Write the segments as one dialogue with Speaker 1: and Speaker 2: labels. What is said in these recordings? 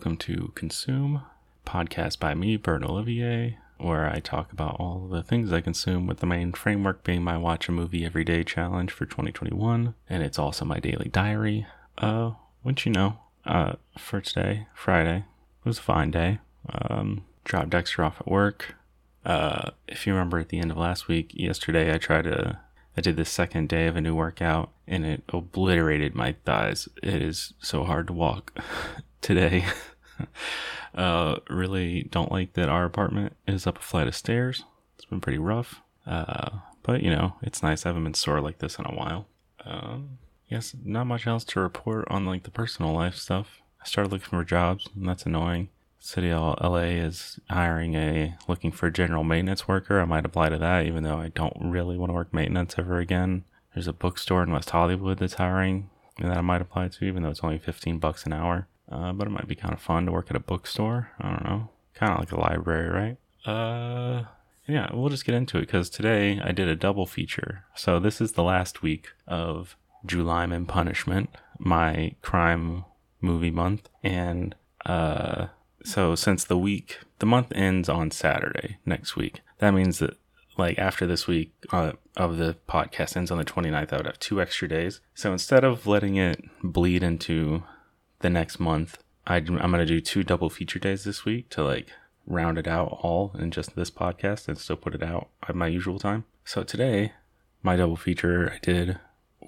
Speaker 1: Welcome to Consume, podcast by me, Bert Olivier, where I talk about all the things I consume with the main framework being my watch a movie every day challenge for 2021, and it's also my daily diary. Uh, wouldn't you know, uh, for today, Friday, it was a fine day. Um, dropped Dexter off at work. Uh, if you remember at the end of last week, yesterday I tried to I did the second day of a new workout and it obliterated my thighs. It is so hard to walk today. uh, really don't like that our apartment is up a flight of stairs. It's been pretty rough. Uh, but you know, it's nice. I haven't been sore like this in a while. Um, yes, not much else to report on like the personal life stuff. I started looking for jobs and that's annoying. City of LA is hiring a looking for a general maintenance worker. I might apply to that, even though I don't really want to work maintenance ever again. There's a bookstore in West Hollywood that's hiring and that I might apply to, even though it's only 15 bucks an hour. Uh, but it might be kind of fun to work at a bookstore. I don't know, kind of like a library, right? Uh, yeah, we'll just get into it because today I did a double feature. So this is the last week of July and Punishment, my crime movie month, and uh so since the week the month ends on saturday next week that means that like after this week uh, of the podcast ends on the 29th i would have two extra days so instead of letting it bleed into the next month I, i'm going to do two double feature days this week to like round it out all in just this podcast and still put it out at my usual time so today my double feature i did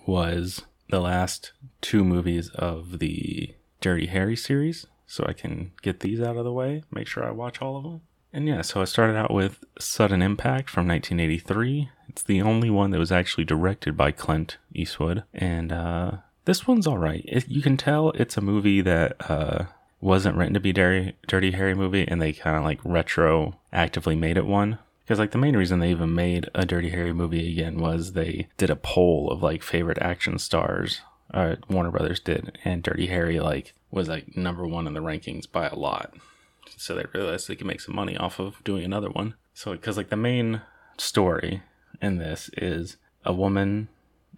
Speaker 1: was the last two movies of the dirty harry series so I can get these out of the way, make sure I watch all of them. And yeah, so I started out with Sudden Impact from 1983. It's the only one that was actually directed by Clint Eastwood. And uh, this one's all right. It, you can tell it's a movie that uh, wasn't written to be Dirty, Dirty Harry movie, and they kind of like retro actively made it one. Because like the main reason they even made a Dirty Harry movie again was they did a poll of like favorite action stars. Uh, Warner Brothers did, and Dirty Harry like was like number one in the rankings by a lot. So they realized they could make some money off of doing another one. So, because like the main story in this is a woman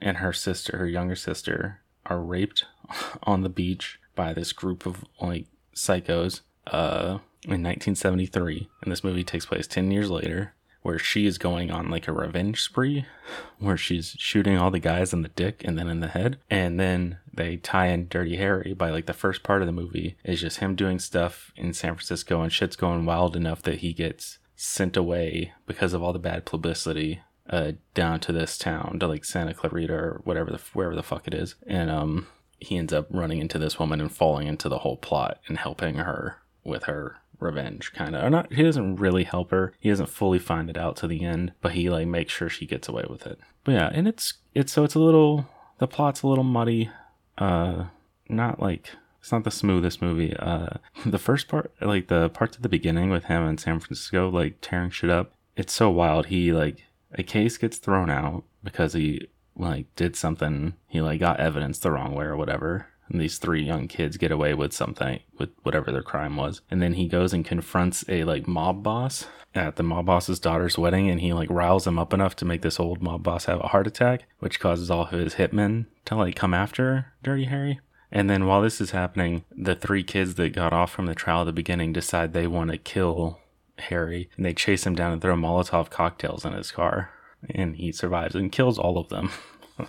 Speaker 1: and her sister, her younger sister, are raped on the beach by this group of like psychos uh, in 1973. And this movie takes place 10 years later where she is going on like a revenge spree where she's shooting all the guys in the dick and then in the head and then they tie in dirty harry by like the first part of the movie is just him doing stuff in san francisco and shit's going wild enough that he gets sent away because of all the bad publicity uh, down to this town to like santa clarita or whatever the wherever the fuck it is. And um he ends up running into this woman and falling into the whole plot and helping her with her revenge kind of or not he doesn't really help her. He doesn't fully find it out to the end but he like makes sure she gets away with it. But yeah and it's it's so it's a little the plot's a little muddy. Uh not like it's not the smoothest movie. Uh the first part like the parts at the beginning with him in san francisco like tearing shit up it's so wild. He like a case gets thrown out because he like did something. He like got evidence the wrong way or whatever. And these three young kids get away with something with whatever their crime was. And then he goes and confronts a like mob boss at the mob boss's daughter's wedding. And he like riles him up enough to make this old mob boss have a heart attack which causes all of his hitmen to like come after dirty harry. And then while this is happening the three kids that got off from the trial at the beginning decide they want to kill harry and they chase him down and throw molotov cocktails in his car and he survives and kills all of them.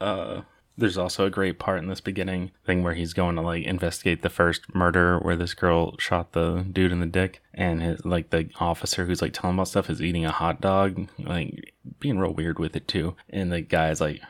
Speaker 1: Uh there's also a great part in this beginning thing where he's going to like investigate the first murder where this girl shot the dude in the dick and his like the officer who's like telling about stuff is eating a hot dog like being real weird with it too. And the guy's like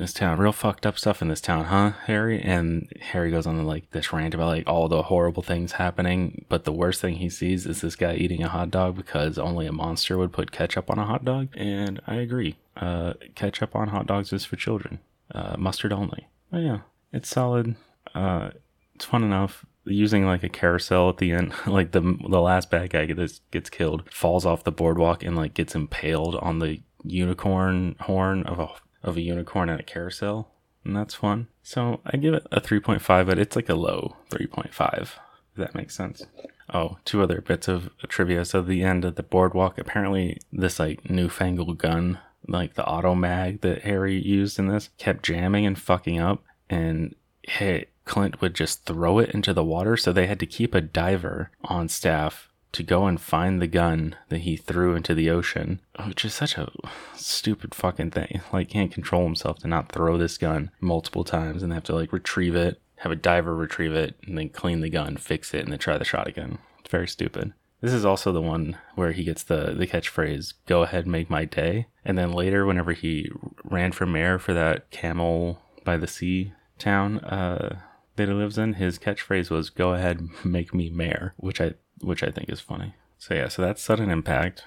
Speaker 1: this town real fucked up stuff in this town huh harry and harry goes on like this rant about like all the horrible things happening but the worst thing he sees is this guy eating a hot dog because only a monster would put ketchup on a hot dog and i agree uh, ketchup on hot dogs is for children uh, mustard only. But yeah, it's solid. Uh, it's fun enough. Using like a carousel at the end, like the the last bad guy gets gets killed, falls off the boardwalk and like gets impaled on the unicorn horn of a of a unicorn at a carousel, and that's fun. So I give it a three point five, but it's like a low three point five. If that makes sense. Oh, two other bits of trivia. So the end of the boardwalk, apparently this like newfangled gun like the auto mag that Harry used in this kept jamming and fucking up and hit Clint would just throw it into the water. So they had to keep a diver on staff to go and find the gun that he threw into the ocean, which is such a stupid fucking thing. Like, can't control himself to not throw this gun multiple times and they have to like retrieve it, have a diver retrieve it, and then clean the gun, fix it, and then try the shot again. It's very stupid. This is also the one where he gets the, the catchphrase, go ahead, make my day. And then later, whenever he ran for mayor for that Carmel by the Sea town uh, that he lives in, his catchphrase was, go ahead, make me mayor, which I, which I think is funny. So yeah, so that's Sudden Impact,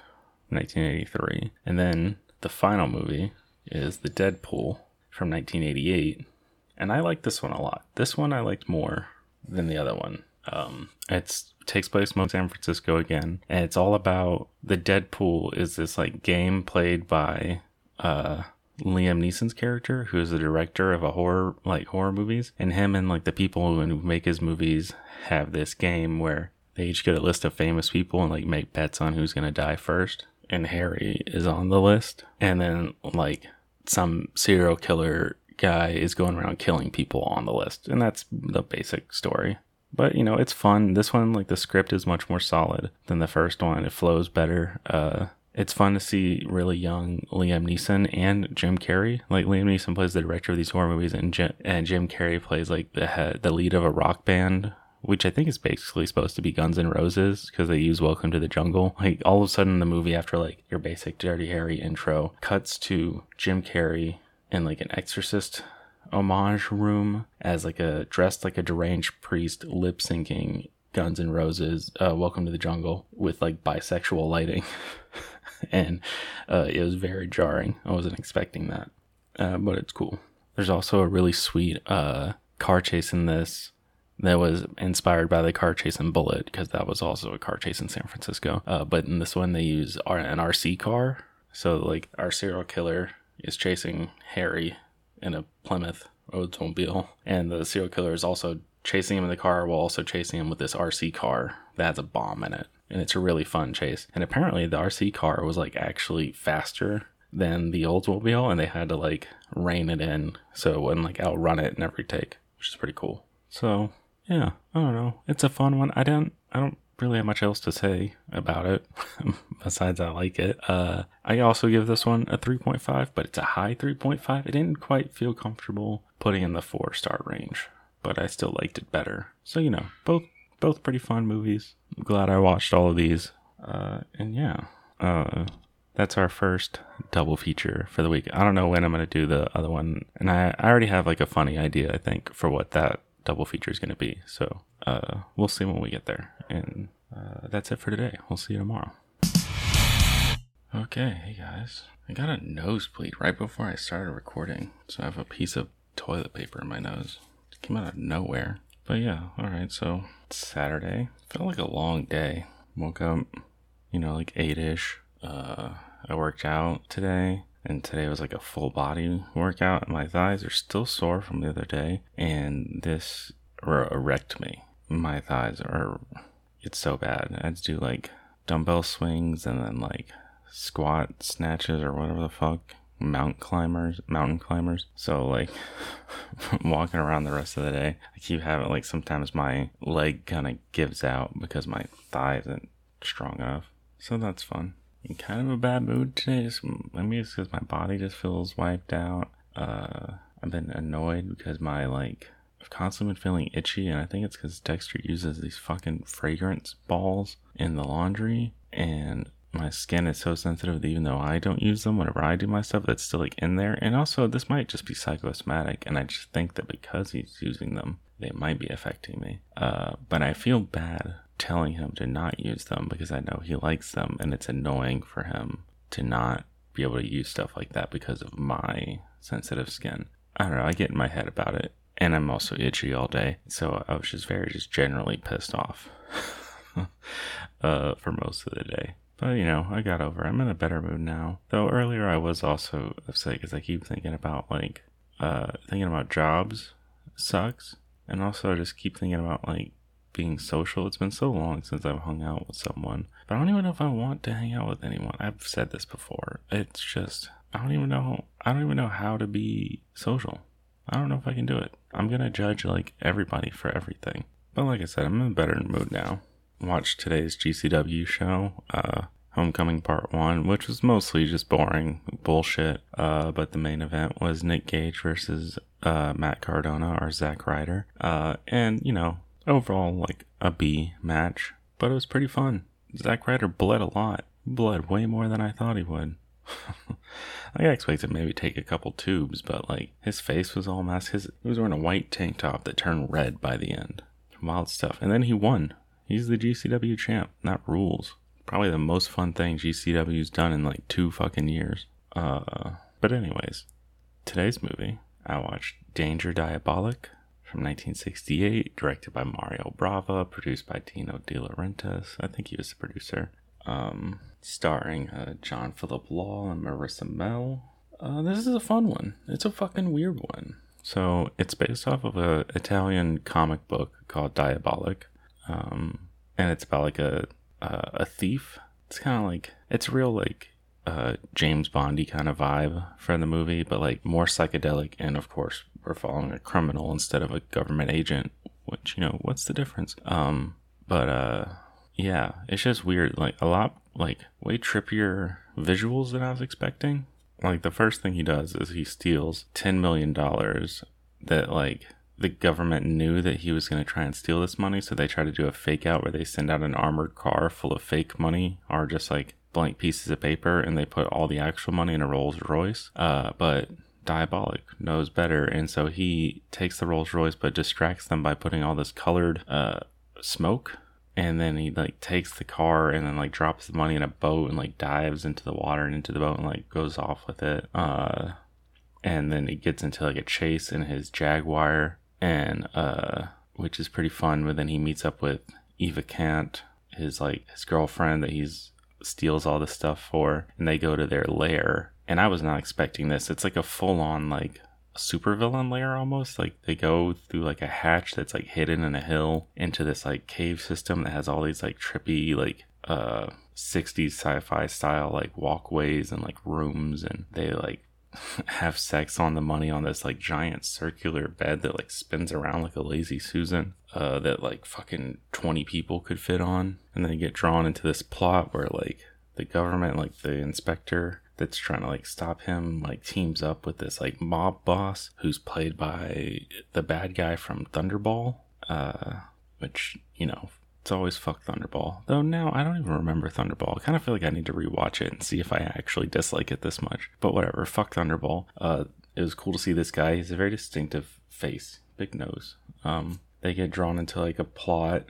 Speaker 1: 1983. And then the final movie is The Dead Pool from 1988. And I like this one a lot. This one I liked more than the other one. Um, it's takes place in San Francisco again, and it's all about the Deadpool is this like game played by uh Liam Neeson's character, who is the director of a horror like horror movies, and him and like the people who make his movies have this game where they each get a list of famous people and like make bets on who's gonna die first. And Harry is on the list, and then like some serial killer guy is going around killing people on the list, and that's the basic story. But you know, it's fun. This one, like the script, is much more solid than the first one. It flows better. Uh, it's fun to see really young Liam Neeson and Jim Carrey. Like Liam Neeson plays the director of these horror movies, and Jim, and Jim Carrey plays like the head, the lead of a rock band, which I think is basically supposed to be Guns N' Roses because they use "Welcome to the Jungle." Like all of a sudden, the movie after like your basic Dirty Harry intro cuts to Jim Carrey in like an Exorcist homage room as like a dressed like a deranged priest lip syncing Guns N' Roses, uh, Welcome to the Jungle with like bisexual lighting. and uh, it was very jarring. I wasn't expecting that, uh, but it's cool. There's also a really sweet uh, car chase in this that was inspired by the car chase in Bullitt because that was also a car chase in San Francisco. Uh, but in this one, they use an RC car. So, like, our serial killer is chasing Harry in a Plymouth Oldsmobile, and the serial killer is also chasing him in the car while also chasing him with this RC car that has a bomb in it. And it's a really fun chase. And apparently, the RC car was like actually faster than the Oldsmobile, and they had to like rein it in so it wouldn't like outrun it in every take, which is pretty cool. So yeah, I don't know. It's a fun one. I don't, I don't really have much else to say about it besides I like it. Uh, I also give this one a 3.5, but it's a high 3.5. It didn't quite feel comfortable putting in the four star range, but I still liked it better. So you know, both both pretty fun movies. I'm glad I watched all of these. Uh, and yeah, uh, that's our first double feature for the week. I don't know when I'm gonna do the other one, and I, I already have like a funny idea I think for what that double feature is gonna be. So uh, we'll see when we get there. And uh, that's it for today. We'll see you tomorrow. Okay, hey guys. I got a nosebleed right before I started recording, so I have a piece of toilet paper in my nose. It came out of nowhere. But yeah, alright, so it's Saturday. Felt like a long day. Woke up, you know, like 8 ish. Uh, I worked out today, and today was like a full body workout. My thighs are still sore from the other day, and this wrecked me. My thighs are, it's so bad. I had to do like dumbbell swings and then like squat snatches or whatever the fuck mountain climbers mountain climbers so like walking around the rest of the day i keep having like sometimes my leg kind of gives out because my thigh isn't strong enough so that's fun in kind of a bad mood today just, maybe it's because my body just feels wiped out uh i've been annoyed because my like i've constantly been feeling itchy and i think it's because dexter uses these fucking fragrance balls in the laundry and my skin is so sensitive that even though I don't use them whenever I do my stuff, that's still like in there. And also, this might just be psychosomatic, and I just think that because he's using them, they might be affecting me. Uh, but I feel bad telling him to not use them because I know he likes them, and it's annoying for him to not be able to use stuff like that because of my sensitive skin. I don't know. I get in my head about it, and I'm also itchy all day, so I was just very, just generally pissed off uh, for most of the day. But you know, I got over. I'm in a better mood now. Though earlier I was also upset because I keep thinking about like uh thinking about jobs sucks, and also I just keep thinking about like being social. It's been so long since I've hung out with someone, but I don't even know if I want to hang out with anyone. I've said this before. It's just I don't even know. I don't even know how to be social. I don't know if I can do it. I'm gonna judge like everybody for everything. But like I said, I'm in a better mood now. Watched today's GCW show, uh, Homecoming Part 1, which was mostly just boring bullshit. Uh, but the main event was Nick Gage versus uh, Matt Cardona or Zack Ryder. Uh, and, you know, overall, like a B match, but it was pretty fun. Zack Ryder bled a lot. Bled way more than I thought he would. I expected maybe take a couple tubes, but like his face was all masked. His he was wearing a white tank top that turned red by the end. Wild stuff. And then he won. He's the GCW champ. That rules. Probably the most fun thing GCW's done in like two fucking years. Uh, but anyways, today's movie I watched Danger Diabolik from 1968, directed by Mario Bava, produced by Dino De Laurentiis. I think he was the producer. Um, starring uh, John Philip Law and Marisa Mell. Uh, this is a fun one. It's a fucking weird one. So it's based off of a Italian comic book called Diabolik, um, and it's about like a uh, a thief. It's kind of like it's real like uh, James Bondy kind of vibe for the movie, but like more psychedelic. And of course, we're following a criminal instead of a government agent. Which you know, what's the difference? Um, but uh, yeah, it's just weird. Like a lot, like way trippier visuals than I was expecting. Like the first thing he does is he steals ten million dollars that like the government knew that he was going to try and steal this money, so they try to do a fake out where they send out an armored car full of fake money or just like blank pieces of paper, and they put all the actual money in a Rolls Royce. Uh, but Diabolik knows better, and so he takes the Rolls Royce but distracts them by putting all this colored uh, smoke and then he like takes the car and then like drops the money in a boat and like dives into the water and into the boat and like goes off with it uh and then he gets into like a chase in his jaguar and uh which is pretty fun but then he meets up with eva kant his like his girlfriend that he's steals all this stuff for and they go to their lair. And i was not expecting this. It's like a full on like supervillain lair almost. Like they go through like a hatch that's like hidden in a hill into this like cave system that has all these like trippy like uh 60s sci-fi style like walkways and like rooms. And they like have sex on the money on this like giant circular bed that like spins around like a lazy susan uh that like fucking 20 people could fit on. And then get drawn into this plot where like the government like the inspector that's trying to like stop him like teams up with this like mob boss who's played by the bad guy from Thunderball uh which you know it's always fuck Thunderball. Though now I don't even remember Thunderball. I kind of feel like I need to rewatch it and see if I actually dislike it this much. But whatever fuck Thunderball. Uh it was cool to see this guy. He's a very distinctive face big nose. Um they get drawn into like a plot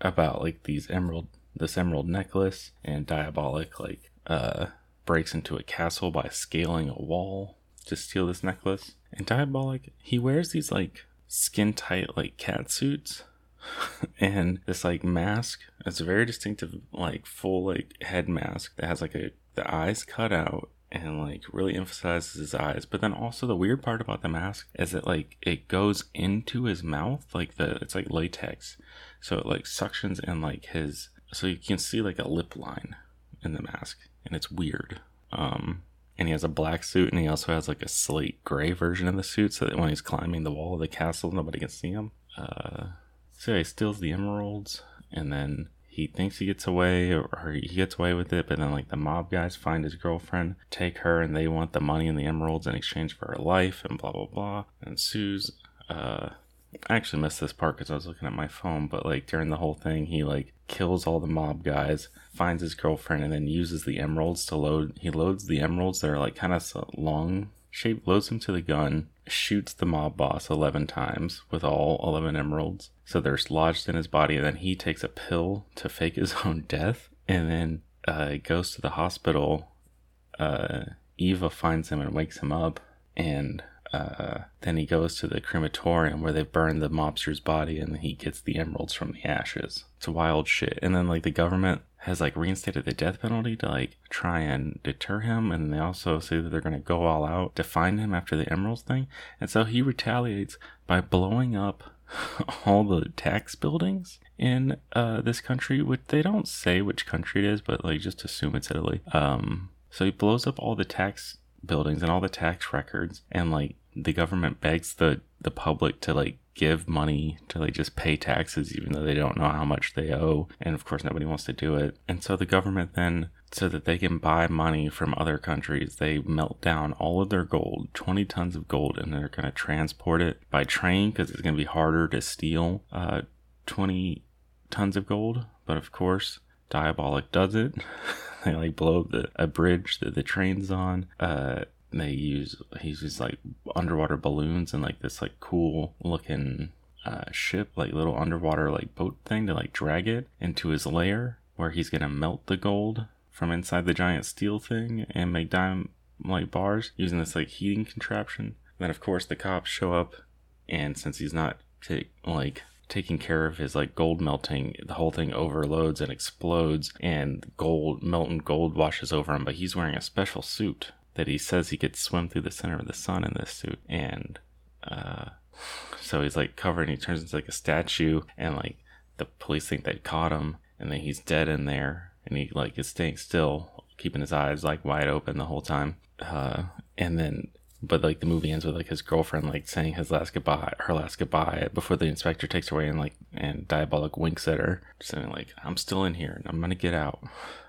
Speaker 1: about like these emerald this emerald necklace and Diabolik like uh breaks into a castle by scaling a wall to steal this necklace. And Diabolik, he wears these like skin tight like cat suits and this like mask. It's a very distinctive like full like head mask that has like a the eyes cut out and like really emphasizes his eyes. But then also the weird part about the mask is that like it goes into his mouth, like the it's like latex. So it like suctions in like his so you can see like a lip line in the mask and it's weird. Um, and he has a black suit, and he also has like a slate gray version of the suit, so that when he's climbing the wall of the castle, nobody can see him. Uh, so he steals the emeralds, and then he thinks he gets away, or he gets away with it, but then like the mob guys find his girlfriend, take her, and they want the money and the emeralds in exchange for her life, and blah blah blah. And Sue's uh, I actually missed this part because I was looking at my phone, but like during the whole thing, he like kills all the mob guys, finds his girlfriend, and then uses the emeralds to load. He loads the emeralds that are like kind of long shape, loads them to the gun, shoots the mob boss 11 times with all 11 emeralds. So they're lodged in his body, and then he takes a pill to fake his own death, and then uh, goes to the hospital. Uh, Eva finds him and wakes him up, and uh, then he goes to the crematorium where they burn the mobster's body and he gets the emeralds from the ashes. It's wild shit. And then like the government has like reinstated the death penalty to like try and deter him and they also say that they're going to go all out to find him after the emeralds thing. And so he retaliates by blowing up all the tax buildings in uh, this country, which they don't say which country it is, but like just assume it's Italy. Um, so he blows up all the tax buildings and all the tax records and like the government begs the the public to like give money to like just pay taxes even though they don't know how much they owe and of course nobody wants to do it. And so the government then so that they can buy money from other countries. They melt down all of their gold 20 tons of gold and they're going to transport it by train because it's going to be harder to steal uh, 20 tons of gold. But of course Diabolik does it. They like blow up the a bridge that the train's on. Uh they use he uses like underwater balloons and like this like cool looking uh, ship like little underwater like boat thing to like drag it into his lair where he's gonna melt the gold from inside the giant steel thing and make diamond like bars using this like heating contraption. Then of course the cops show up and since he's not t- like taking care of his like gold melting the whole thing overloads and explodes and gold molten gold washes over him but he's wearing a special suit that he says he could swim through the center of the sun in this suit and uh so he's like covered and he turns into like a statue and like the police think they caught him and then he's dead in there and he like is staying still keeping his eyes like wide open the whole time. Uh and then but like the movie ends with like his girlfriend like saying his last goodbye her last goodbye before the inspector takes her away and like and Diabolik winks at her saying like i'm still in here and i'm gonna get out.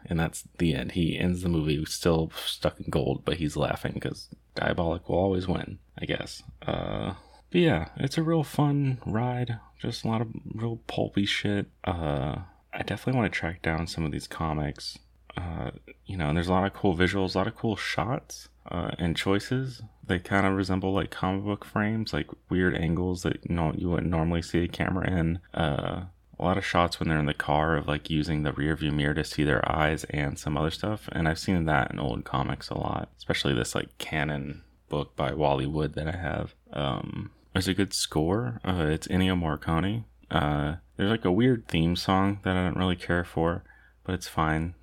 Speaker 1: And that's the end. He ends the movie still stuck in gold but he's laughing because Diabolik will always win i guess. Uh but yeah it's a real fun ride. Just a lot of real pulpy shit. Uh i definitely want to track down some of these comics. Uh you know and there's a lot of cool visuals a lot of cool shots uh, and choices. They kind of resemble like comic book frames, like weird angles that you know you wouldn't normally see a camera in. Uh, a lot of shots when they're in the car of like using the rear view mirror to see their eyes and some other stuff. And I've seen that in old comics a lot, especially this like Cannon book by Wally Wood that I have. Um, there's a good score. Uh, it's Ennio Morricone. Uh, there's like a weird theme song that I don't really care for, but it's fine.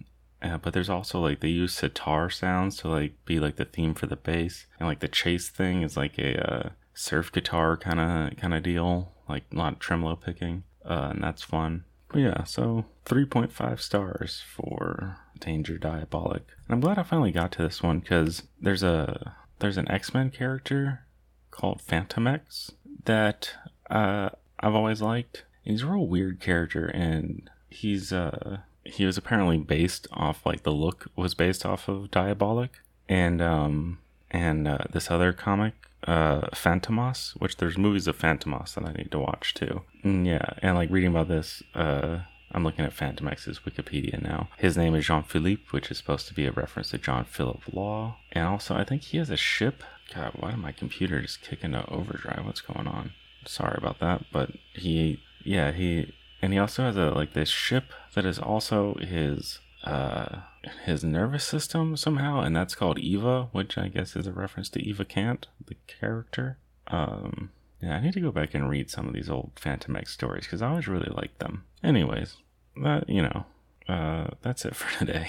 Speaker 1: Uh, but there's also like they use sitar sounds to like be like the theme for the bass, and like the chase thing is like a uh, surf guitar kind of kind of deal, like a lot of tremolo picking, uh, and that's fun. But yeah, so 3.5 stars for Danger Diabolik. And I'm glad I finally got to this one because there's a there's an X Men character called Fantomex that uh, I've always liked. He's a real weird character, and he's uh he was apparently based off like the look was based off of Diabolik and um and uh, this other comic uh Fantomas, which there's movies of Fantomas that I need to watch too. And yeah, and like reading about this uh I'm looking at Fantomex's Wikipedia now. His name is Jean Philippe, which is supposed to be a reference to John Philip Law. And also, I think he has a ship. God, why did my computer just kick into overdrive? What's going on? Sorry about that. But he, yeah, he and he also has a like this ship that is also his uh his nervous system somehow and that's called eva which i guess is a reference to eva kant the character. Um yeah i need to go back and read some of these old Fantomex stories because i always really liked them. Anyways that you know uh that's it for today.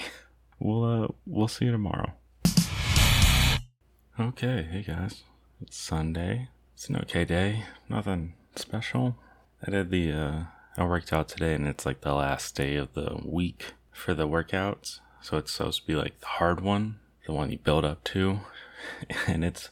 Speaker 1: We'll uh we'll see you tomorrow. Okay hey guys. It's sunday. It's an okay day. Nothing special. I did the uh I worked out today and it's like the last day of the week for the workouts. So it's supposed to be like the hard one, the one you build up to. And it's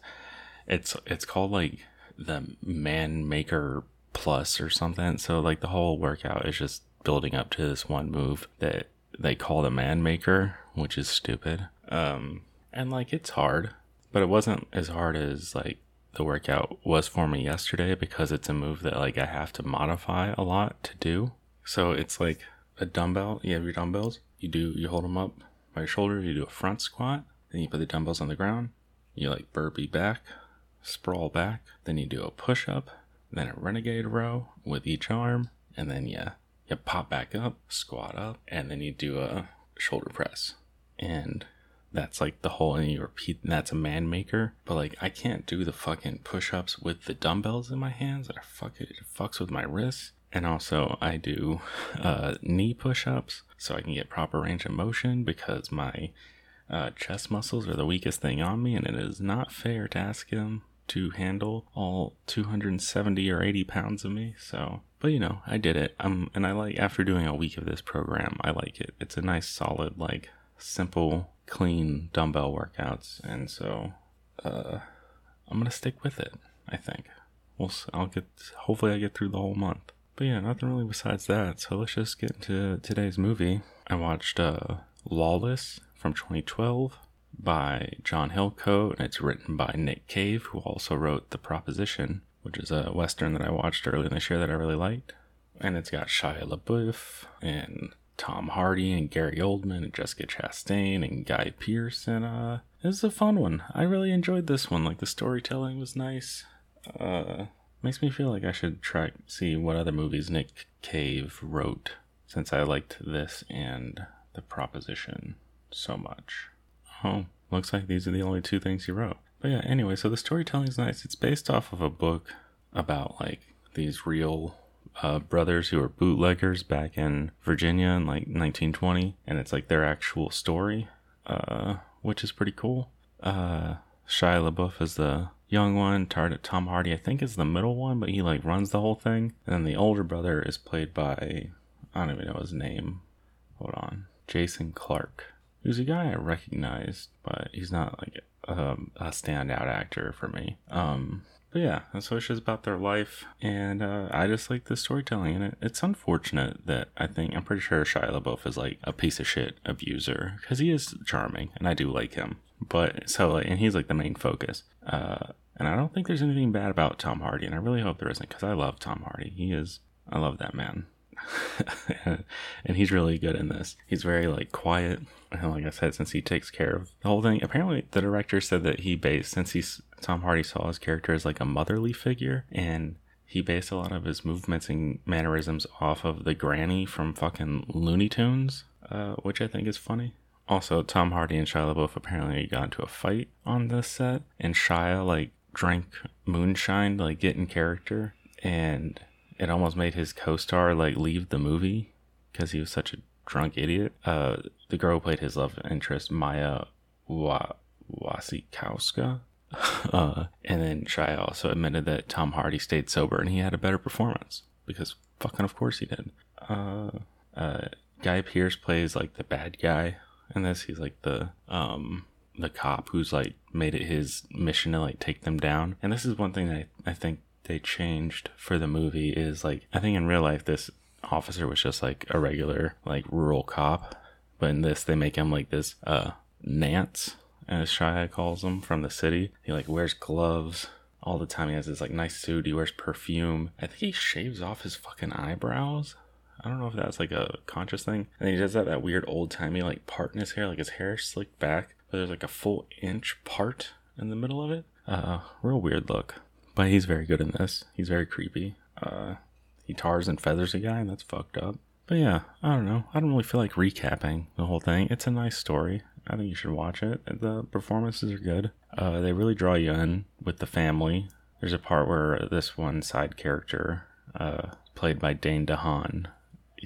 Speaker 1: it's it's called like the man maker plus or something. So like the whole workout is just building up to this one move that they call the man maker, which is stupid. Um and like it's hard, but it wasn't as hard as like the workout was for me yesterday because it's a move that like I have to modify a lot to do. So it's like a dumbbell. You have your dumbbells. You do you hold them up by your shoulder. You do a front squat. Then you put the dumbbells on the ground. You like burpee back, sprawl back. Then you do a push up. Then a renegade row with each arm, and then you you pop back up, squat up, and then you do a shoulder press. And that's like the whole and you repeat and that's a man maker. But like i can't do the fucking push-ups with the dumbbells in my hands or fuck it, it fucks with my wrists. And also i do uh, knee push-ups so i can get proper range of motion because my uh, chest muscles are the weakest thing on me and it is not fair to ask them to handle all 270 or 80 pounds of me. So but you know i did it. Um and i like after doing a week of this program i like it. It's a nice solid like simple clean dumbbell workouts and so uh, I'm gonna stick with it. I think. We'll. I'll get. Hopefully, I get through the whole month. But yeah, nothing really besides that. So let's just get into today's movie. I watched uh, Lawless from 2012 by John Hillcoat, and it's written by Nick Cave, who also wrote The Proposition, which is a western that I watched earlier this year that I really liked. And it's got Shia LaBeouf and Tom Hardy and Gary Oldman and Jessica Chastain and Guy Pearce, and uh, it was a fun one. I really enjoyed this one. Like the storytelling was nice. Uh, makes me feel like I should try see what other movies Nick Cave wrote, since I liked this and The Proposition so much. Oh, looks like these are the only two things he wrote. But yeah, anyway, so the storytelling is nice. It's based off of a book about like these real uh, brothers who were bootleggers back in Virginia in like 1920, and it's like their actual story, uh, which is pretty cool. Uh, Shia LaBeouf is the young one. Tom Hardy, I think, is the middle one, but he like runs the whole thing. And then the older brother is played by I don't even know his name. Hold on, Jason Clarke. Who's a guy I recognized, but he's not like um, a standout actor for me. Um, but yeah, so it's just about their life, and uh, I just like the storytelling in it. It's unfortunate that I think I'm pretty sure Shia LaBeouf is like a piece of shit abuser because he is charming, and I do like him. But so like, and he's like the main focus. Uh, and I don't think there's anything bad about Tom Hardy, and I really hope there isn't because I love Tom Hardy. He is, I love that man. and he's really good in this. He's very like quiet, and like I said, since he takes care of the whole thing. Apparently, the director said that he based since he's Tom Hardy saw his character as like a motherly figure, and he based a lot of his movements and mannerisms off of the granny from fucking Looney Tunes, uh, which I think is funny. Also, Tom Hardy and Shia LaBeouf apparently got into a fight on this set, and Shia like drank moonshine, like get in character, and it almost made his co-star like leave the movie because he was such a drunk idiot. Uh, the girl who played his love interest, Maya Wa- Wasikowska. Uh, and then Shia also admitted that Tom Hardy stayed sober and he had a better performance because fucking of course he did. Uh, uh, Guy Pearce plays like the bad guy in this. He's like the um the cop who's like made it his mission to like take them down. And this is one thing I, I think they changed for the movie is like I think in real life this officer was just like a regular like rural cop, but in this they make him like this uh Nance as Shia calls him from the city. He like wears gloves all the time. He has this like nice suit. He wears perfume. I think he shaves off his fucking eyebrows. I don't know if that's like a conscious thing. And he does that that weird old timey like part in his hair, like his hair slicked back, but there's like a full inch part in the middle of it. Uh, real weird look. But he's very good in this. He's very creepy. Uh, he tars and feathers a guy, and that's fucked up. But yeah, I don't know. I don't really feel like recapping the whole thing. It's a nice story. I think you should watch it. The performances are good. Uh, they really draw you in with the family. There's a part where this one side character, uh, played by Dane DeHaan,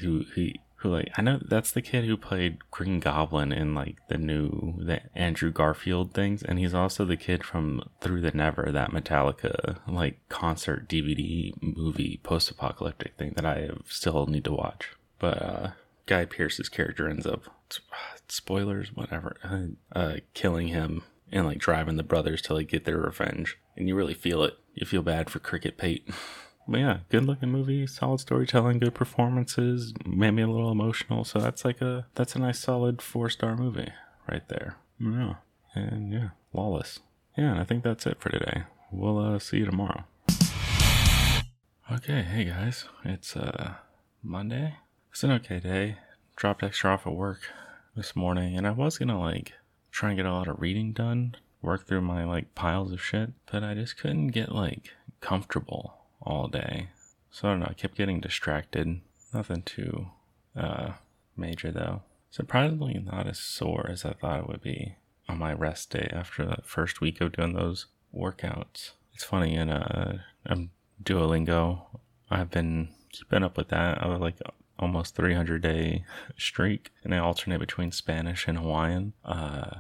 Speaker 1: who he who like I know that's the kid who played Green Goblin in like the new the Andrew Garfield things, and he's also the kid from Through the Never, that Metallica like concert DVD movie post apocalyptic thing that I still need to watch. But uh, Guy Pearce's character ends up spoilers, whatever, uh, uh, killing him and like driving the brothers to like get their revenge, and you really feel it. You feel bad for Cricket Pate. but yeah, good looking movie, solid storytelling, good performances, made me a little emotional. So that's like a that's a nice solid four star movie right there. Yeah, and yeah, lawless. Yeah, and I think that's it for today. We'll uh, see you tomorrow. Okay, hey guys, it's uh Monday. It's an okay day. Dropped Dexter off at work this morning, and I was gonna like try and get a lot of reading done, work through my like piles of shit, but I just couldn't get like comfortable all day. So I don't know, I kept getting distracted. Nothing too uh, major though. Surprisingly, not as sore as I thought it would be on my rest day after the first week of doing those workouts. It's funny in uh, I'm Duolingo, I've been keeping up with that. I was like almost 300 day streak, and I alternate between Spanish and Hawaiian. Uh,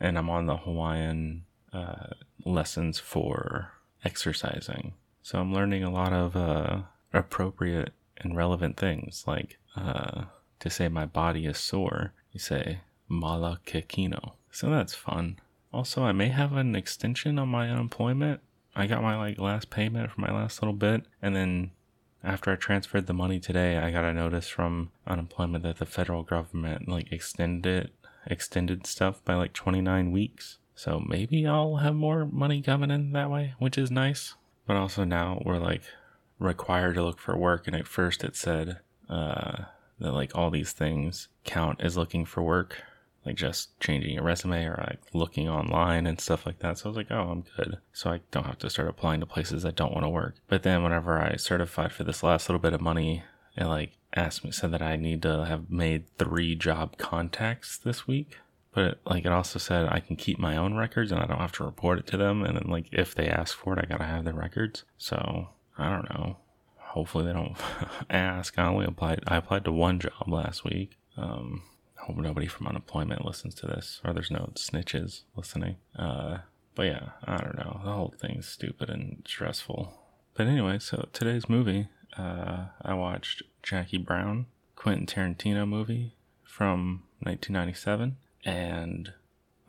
Speaker 1: and I'm on the Hawaiian uh, lessons for exercising. So I'm learning a lot of uh, appropriate and relevant things, like uh, to say my body is sore, you say mala ke kino. So that's fun. Also, I may have an extension on my unemployment. I got my like last payment for my last little bit, and then after I transferred the money today, I got a notice from unemployment that the federal government like extended it, extended stuff by like 29 weeks. So maybe I'll have more money coming in that way, which is nice. But also now we're like required to look for work, and at first it said uh, that like all these things count as looking for work, like just changing your resume or like looking online and stuff like that. So I was like, oh, I'm good. So I don't have to start applying to places I don't want to work. But then whenever I certified for this last little bit of money, it like asked me, said that I need to have made three job contacts this week. But like it also said I can keep my own records and I don't have to report it to them. And then like if they ask for it, I gotta have the records. So I don't know. Hopefully they don't ask. I only applied. I applied to one job last week. Um, hope nobody from unemployment listens to this, or there's no snitches listening. Uh, but yeah, I don't know. The whole thing's stupid and stressful. But anyway, so today's movie, uh, I watched Jackie Brown, Quentin Tarantino movie from 1997, and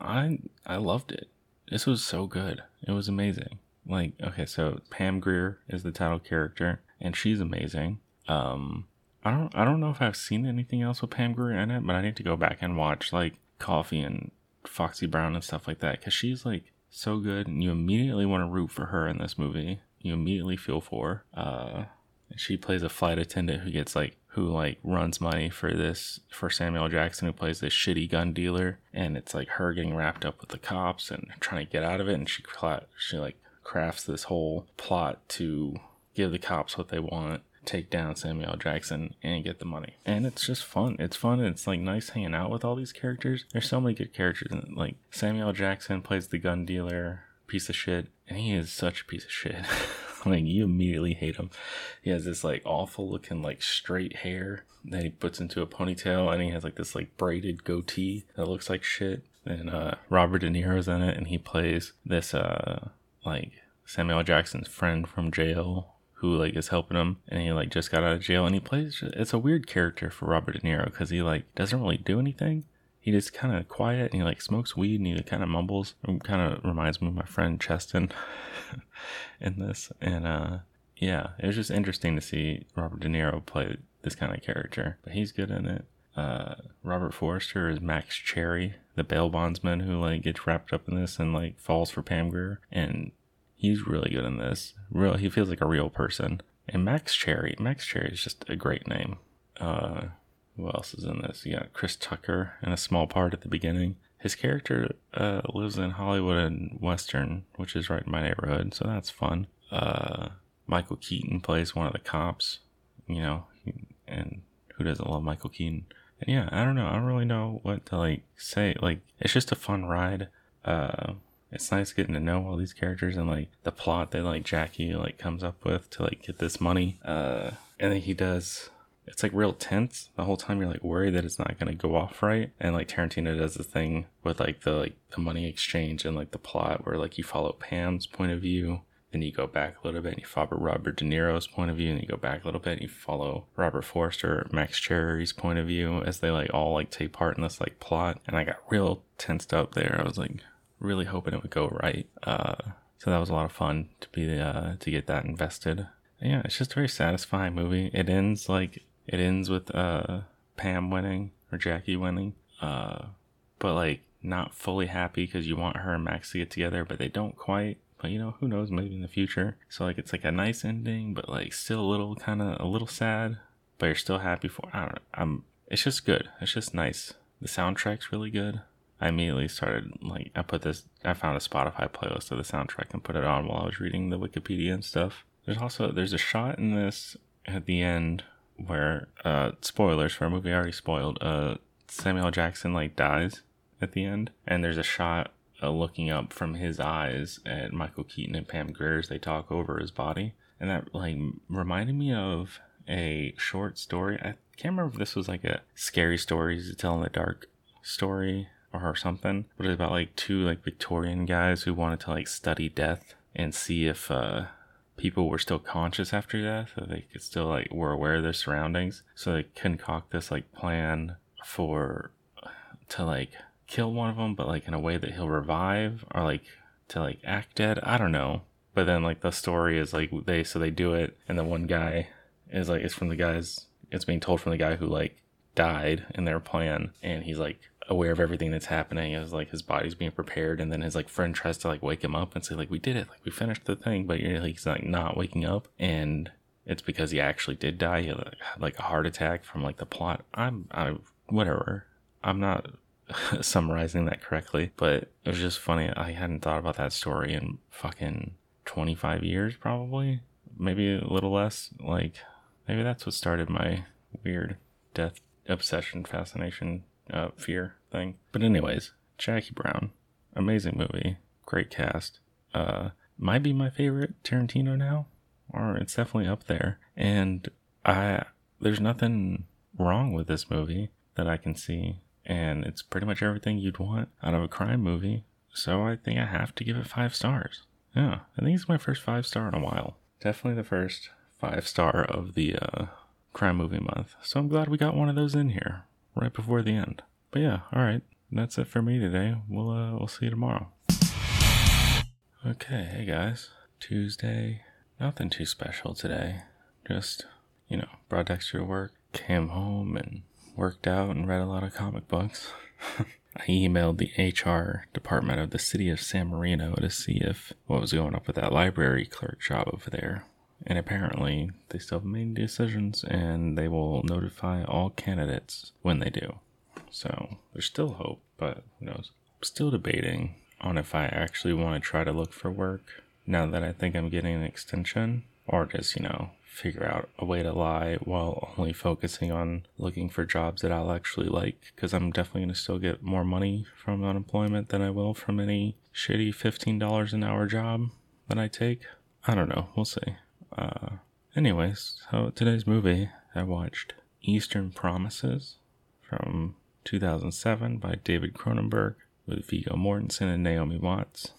Speaker 1: I I loved it. This was so good. It was amazing. Like, okay, so Pam Grier is the title character, and she's amazing. Um, I don't I don't know if I've seen anything else with Pam Grier in it, but I need to go back and watch like Coffy and Foxy Brown and stuff like that because she's like so good, and you immediately want to root for her in this movie. You immediately feel for. Uh, she plays a flight attendant who gets like who like runs money for this for Samuel Jackson who plays this shitty gun dealer and it's like her getting wrapped up with the cops and trying to get out of it and she she like crafts this whole plot to give the cops what they want take down Samuel Jackson and get the money. And it's just fun. It's fun. And it's like nice hanging out with all these characters. There's so many good characters. In Like Samuel Jackson plays the gun dealer, piece of shit, and he is such a piece of shit. you immediately hate him. He has this like awful looking like straight hair that he puts into a ponytail, and he has like this like braided goatee that looks like shit. And uh, Robert De Niro's in it, and he plays this uh like Samuel Jackson's friend from jail who like is helping him and he like just got out of jail and he plays it's a weird character for Robert De Niro because he like doesn't really do anything. He just kind of quiet and he like smokes weed and he kind of mumbles. Kind of reminds me of my friend Cheston in this. And uh yeah, it was just interesting to see Robert De Niro play this kind of character, but he's good in it. Uh, Robert Forster is Max Cherry, the bail bondsman who like gets wrapped up in this and like falls for Pam Grier, and He's really good in this. Real, he feels like a real person. And Max Cherry, Max Cherry is just a great name. Uh, who else is in this? You got Chris Tucker in a small part at the beginning. His character uh, lives in Hollywood and Western, which is right in my neighborhood, so that's fun. Uh, Michael Keaton plays one of the cops, you know, and who doesn't love Michael Keaton? And yeah, I don't know. I don't really know what to like say. Like, it's just a fun ride. Uh, it's nice getting to know all these characters and like the plot that like Jackie like comes up with to like get this money. Uh, and then he does. It's like real tense the whole time. You're like worried that it's not gonna go off right. And like Tarantino does the thing with like the like the money exchange and like the plot where like you follow Pam's point of view then you go back a little bit and you follow Robert De Niro's point of view, and you go back a little bit and you follow Robert Forster, Max Cherry's point of view as they like all like take part in this like plot. And I got real tensed up there. I was like, really hoping it would go right. Uh, so that was a lot of fun to be uh, to get that invested. Yeah, it's just a very satisfying movie. It ends like it ends with uh, Pam winning or Jackie winning, uh, but like not fully happy because you want her and Max to get together, but they don't quite. But you know, who knows? Maybe in the future. So like, it's like a nice ending, but like still a little kind of a little sad, but you're still happy for. I don't know. I'm. It's just good. It's just nice. The soundtrack's really good. I immediately started like I put this I found a Spotify playlist of the soundtrack and put it on while I was reading the Wikipedia and stuff. There's also there's a shot in this at the end where uh spoilers for a movie I already spoiled. Uh Samuel Jackson like dies at the end and there's a shot uh, looking up from his eyes at Michael Keaton and Pam Grier as they talk over his body and that like reminded me of a short story. I can't remember if this was like a scary stories to tell in the dark story or something. But it's about like two like Victorian guys who wanted to like study death and see if uh, people were still conscious after death, they could still like were aware of their surroundings. So they concoct this like plan for to like kill one of them, but like in a way that he'll revive or like to like act dead. I don't know. But then like the story is like they so they do it, and the one guy is like it's from the guys. It's being told from the guy who like died in their plan, and he's like aware of everything that's happening as like his body's being prepared and then his like friend tries to like wake him up and say like we did it. Like we finished the thing but you're like he's like not waking up and it's because he actually did die. He had like a heart attack from like the plot. I'm i whatever. I'm not summarizing that correctly but it was just funny. I hadn't thought about that story in fucking 25 years probably. Maybe a little less. Like maybe that's what started my weird death obsession fascination uh, fear thing. But anyways, Jackie Brown, amazing movie, great cast. Uh, might be my favorite Tarantino now, or it's definitely up there. And I there's nothing wrong with this movie that I can see, and it's pretty much everything you'd want out of a crime movie. So I think I have to give it five stars. Yeah, I think it's my first five star in a while. Definitely the first five star of the uh, crime movie month. So I'm glad we got one of those in here right before the end. But yeah, all right. That's it for me today. We'll uh, we'll see you tomorrow. Okay, hey guys. Tuesday. Nothing too special today. Just, you know, brought Dexter to work, came home and worked out and read a lot of comic books. I emailed the HR department of the city of San Marino to see if what was going up with that library clerk job over there. And apparently, they still have made decisions and they will notify all candidates when they do. So there's still hope, but who knows? I'm still debating on if I actually want to try to look for work now that I think I'm getting an extension or just, you know, figure out a way to lie while only focusing on looking for jobs that I'll actually like because I'm definitely going to still get more money from unemployment than I will from any shitty $15 an hour job that I take. I don't know. We'll see. Uh, anyways, so today's movie, I watched Eastern Promises from 2007 by David Cronenberg with Viggo Mortensen and Naomi Watts.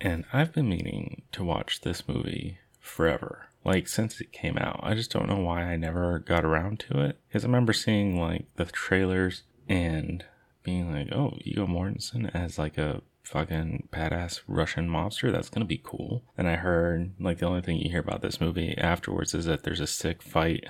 Speaker 1: And I've been meaning to watch this movie forever. Like since it came out. I just don't know why I never got around to it. Because I remember seeing like the trailers and being like, oh, Viggo Mortensen as like a fucking badass Russian mobster. That's gonna be cool. And I heard like the only thing you hear about this movie afterwards is that there's a sick fight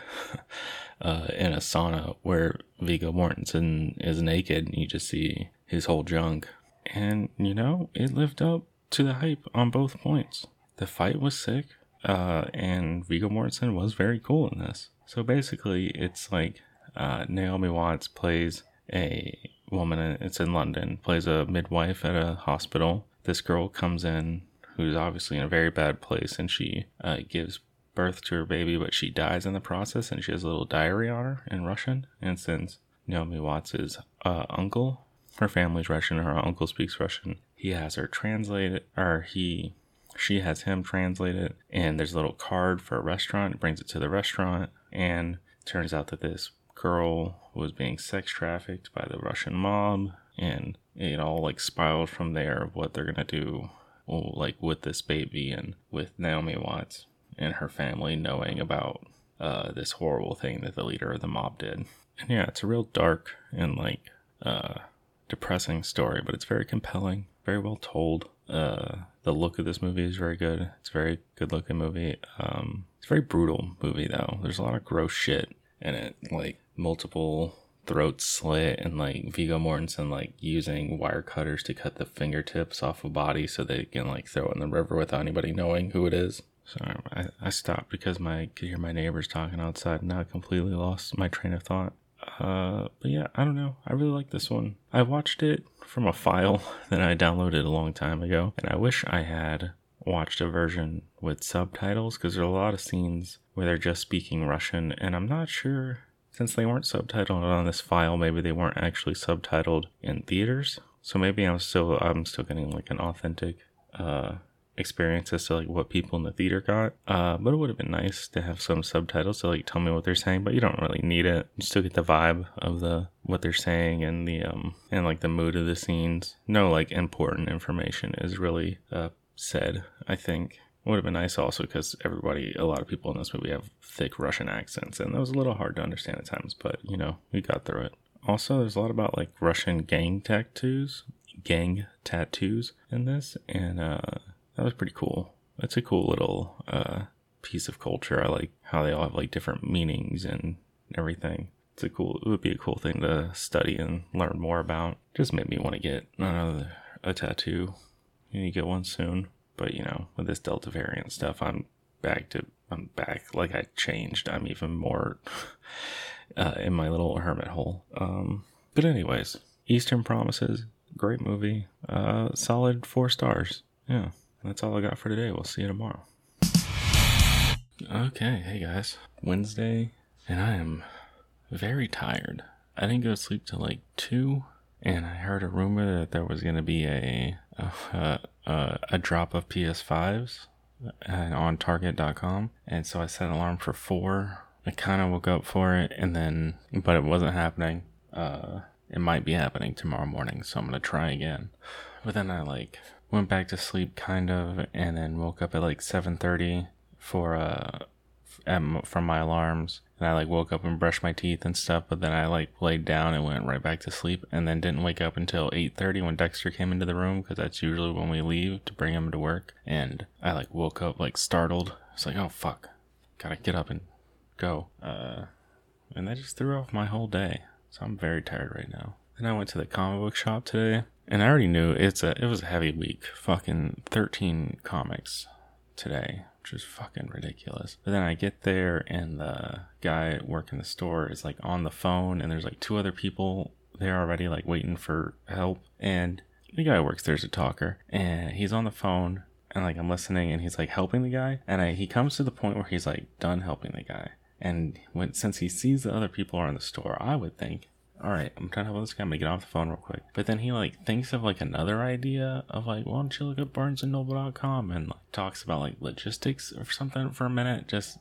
Speaker 1: uh, in a sauna where Viggo Mortensen is naked and you just see his whole junk. And you know, it lived up to the hype on both points. The fight was sick, uh, and Viggo Mortensen was very cool in this. So basically, it's like uh, Naomi Watts plays a woman, it's in London, plays a midwife at a hospital. This girl comes in who's obviously in a very bad place and she uh, gives birth to her baby, but she dies in the process and she has a little diary on her in Russian. And since Naomi Watts' uh, uncle, her family's Russian, her uncle speaks Russian, he has her translate it, or he she has him translate it and there's a little card for a restaurant brings it to the restaurant and turns out that this girl was being sex trafficked by the Russian mob, and it all like spiraled from there of what they're gonna do, like with this baby and with Naomi Watts and her family knowing about uh, this horrible thing that the leader of the mob did. And yeah, it's a real dark and like uh, depressing story, but it's very compelling, very well told. Uh, the look of this movie is very good. It's a very good looking movie. Um, it's a very brutal movie though. There's a lot of gross shit in it, like multiple throat slit and like Viggo Mortensen like using wire cutters to cut the fingertips off a body so they can like throw it in the river without anybody knowing who it is. So I, I stopped because my I could hear my neighbors talking outside and now I completely lost my train of thought. Uh, but yeah, I don't know. I really like this one. I watched it from a file that I downloaded a long time ago, and I wish I had watched a version with subtitles because there are a lot of scenes where they're just speaking Russian, and I'm not sure since they weren't subtitled on this file, maybe they weren't actually subtitled in theaters. So maybe I'm still I'm still getting like an authentic uh, experience as to like what people in the theater got. Uh, but it would have been nice to have some subtitles to like tell me what they're saying. But you don't really need it. You still get the vibe of the what they're saying and the um and like the mood of the scenes. No like important information is really uh, said. I think would have been nice also because everybody, a lot of people in this movie have thick Russian accents, and that was a little hard to understand at times, but you know, we got through it. also, there's a lot about like Russian gang tattoos, gang tattoos in this, and uh, that was pretty cool. It's a cool little uh, piece of culture. I like how they all have like different meanings and everything. It's a cool. It would be a cool thing to study and learn more about. Just made me want to get another a tattoo. You need to get one soon. But you know, with this Delta variant stuff, I'm back to I'm back. Like I changed. I'm even more uh, in my little hermit hole. Um, but anyways, Eastern Promises, great movie. Uh, solid four stars. Yeah, that's all I got for today. We'll see you tomorrow. Okay, hey guys, Wednesday, and I am very tired. I didn't go to sleep till like two, and I heard a rumor that there was going to be a a, a a drop of PS5s uh, on Target.com, and so I set an alarm for four. I kind of woke up for it, and then but it wasn't happening. Uh, it might be happening tomorrow morning, so I'm gonna try again. But then I like went back to sleep, kind of, and then woke up at like 7:30 for uh at, from my alarms and I like woke up and brushed my teeth and stuff, but then I like laid down and went right back to sleep and then didn't wake up until 8:30 when Dexter came into the room because that's usually when we leave to bring him to work and I like woke up like startled. It's like, "Oh fuck. Got to get up and go." Uh and that just threw off my whole day. So I'm very tired right now. Then I went to the comic book shop today and I already knew it's a it was a heavy week. Fucking 13 comics today which is fucking ridiculous. But then I get there and the guy working the store is like on the phone and there's like two other people there already like waiting for help. And the guy works there's a talker and he's on the phone and like I'm listening and he's like helping the guy. And I, he comes to the point where he's like done helping the guy. And when since he sees the other people are in the store I would think all right, I'm trying to help this guy. I'm gonna get off the phone real quick. But then he like thinks of like another idea of like, why don't you look at BarnesandNoble.com and like talks about like logistics or something for a minute. Just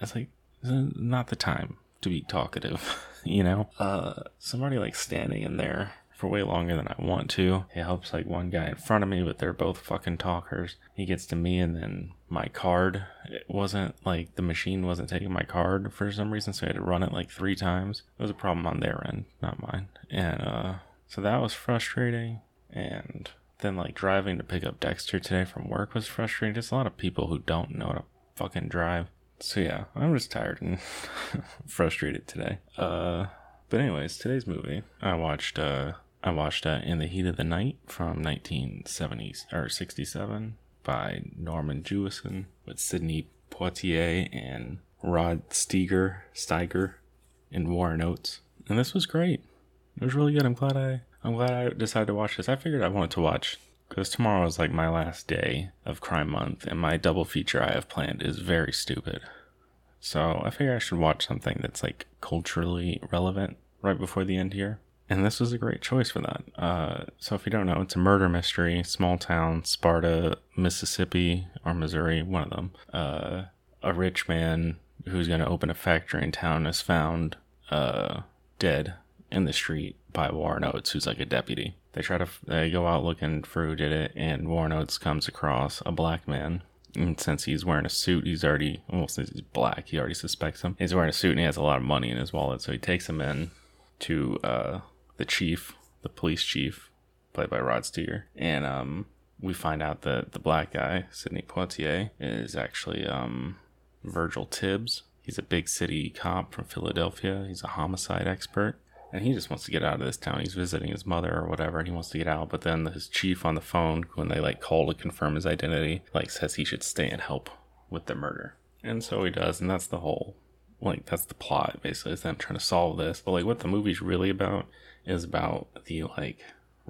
Speaker 1: it's like not the time to be talkative, you know. Uh, somebody like standing in there for way longer than I want to. It helps like one guy in front of me, but they're both fucking talkers. He gets to me and then my card it wasn't like the machine wasn't taking my card for some reason, so I had to run it like three times. It was a problem on their end, not mine. And uh so that was frustrating and then like driving to pick up Dexter today from work was frustrating. There's a lot of people who don't know how to fucking drive. So yeah, I'm just tired and frustrated today. Uh but anyways, today's movie, I watched uh I watched uh, In the Heat of the Night from 1970 or 67 by Norman Jewison with Sidney Poitier and Rod Steiger, Steiger and Warren Oates. And this was great. It was really good. I'm glad I I'm glad I decided to watch this. I figured I wanted to watch because tomorrow is like my last day of Crime Month, and my double feature I have planned is very stupid. So I figure I should watch something that's like culturally relevant right before the end here and this was a great choice for that. Uh, so if you don't know, it's a murder mystery, small town, Sparta, Mississippi or Missouri, one of them. Uh, a rich man who's going to open a factory in town is found uh, dead in the street by Warren Oates, who's like a deputy. They try to they go out looking for who did it, and Warren Oates comes across a black man. And since he's wearing a suit, he's already well, since he's black, he already suspects him. He's wearing a suit and he has a lot of money in his wallet, so he takes him in to uh, the chief, the police chief, played by Rod Steiger, and um, we find out that the black guy, Sidney Poitier, is actually um, Virgil Tibbs. He's a big city cop from Philadelphia. He's a homicide expert. And he just wants to get out of this town. He's visiting his mother or whatever, and he wants to get out. But then his chief on the phone, when they like call to confirm his identity, like says he should stay and help with the murder. And so he does, and that's the whole like that's the plot basically is them trying to solve this. But like what the movie's really about is about the like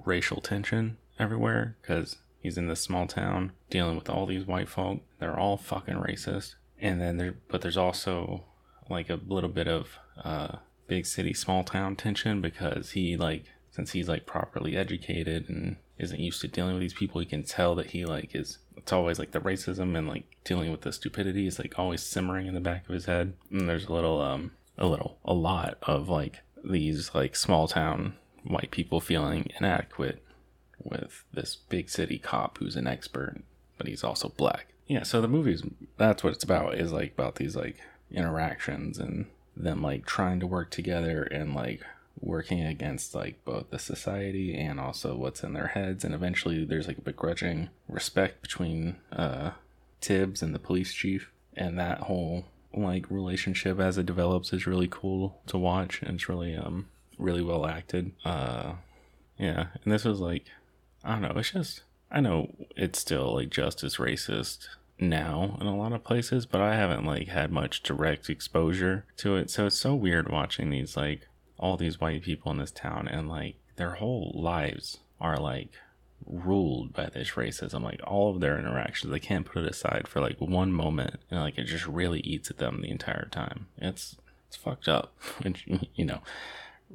Speaker 1: racial tension everywhere because he's in this small town dealing with all these white folk. They're all fucking racist. And then there, but there's also like a little bit of uh, big city, small town tension because he like since he's like properly educated and isn't used to dealing with these people, he can tell that he like is. It's always like the racism and like dealing with the stupidity is like always simmering in the back of his head. And there's a little um a little a lot of like these like small town white people feeling inadequate with this big city cop who's an expert, but he's also black. Yeah, so the movie's that's what it's about is like about these like interactions and them like trying to work together and like working against like both the society and also what's in their heads and eventually there's like a begrudging respect between uh tibbs and the police chief and that whole like relationship as it develops is really cool to watch and it's really um really well acted uh yeah and this was like i don't know it's just i know it's still like just as racist now in a lot of places but i haven't like had much direct exposure to it so it's so weird watching these like all these white people in this town and like their whole lives are like ruled by this racism like all of their interactions they can't put it aside for like one moment and like it just really eats at them the entire time. It's it's fucked up. Which you know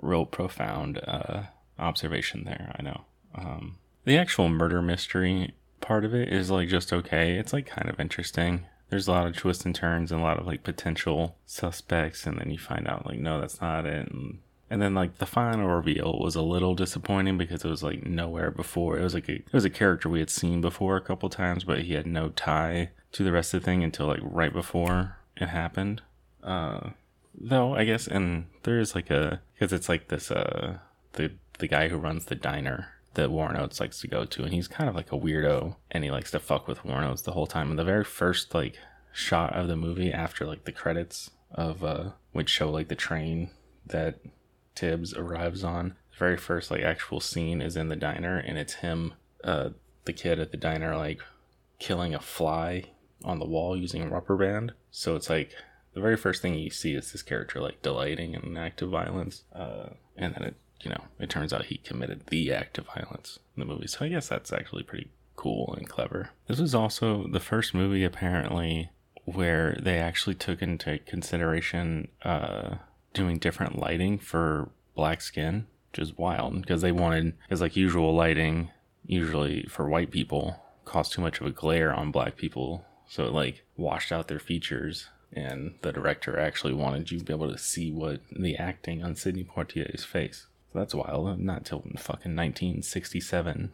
Speaker 1: real profound uh observation there i know. Um the actual murder mystery part of it is like just okay. It's like kind of interesting. There's a lot of twists and turns and a lot of like potential suspects and then you find out like no that's not it and and then like the final reveal was a little disappointing because it was like nowhere before. It was like a, it was a character we had seen before a couple times, but he had no tie to the rest of the thing until like right before it happened. Uh, though I guess, and there is like a because it's like this uh the the guy who runs the diner that Warren Oates likes to go to, and he's kind of like a weirdo, and he likes to fuck with Warren Oates the whole time. And the very first like shot of the movie after like the credits of uh which show like the train that Tibbs arrives on. The very first like actual scene is in the diner, and it's him, uh, the kid at the diner, like killing a fly on the wall using a rubber band. So it's like the very first thing you see is this character like delighting in an act of violence, uh, and then it you know it turns out he committed the act of violence in the movie. So I guess that's actually pretty cool and clever. This was also the first movie apparently where they actually took into consideration uh, doing different lighting for black skin, which is wild because they wanted, because like usual lighting, usually for white people, caused too much of a glare on black people. So it like washed out their features. And the director actually wanted you to be able to see what the acting on Sidney Poitier's face. So that's wild. Not till fucking 1967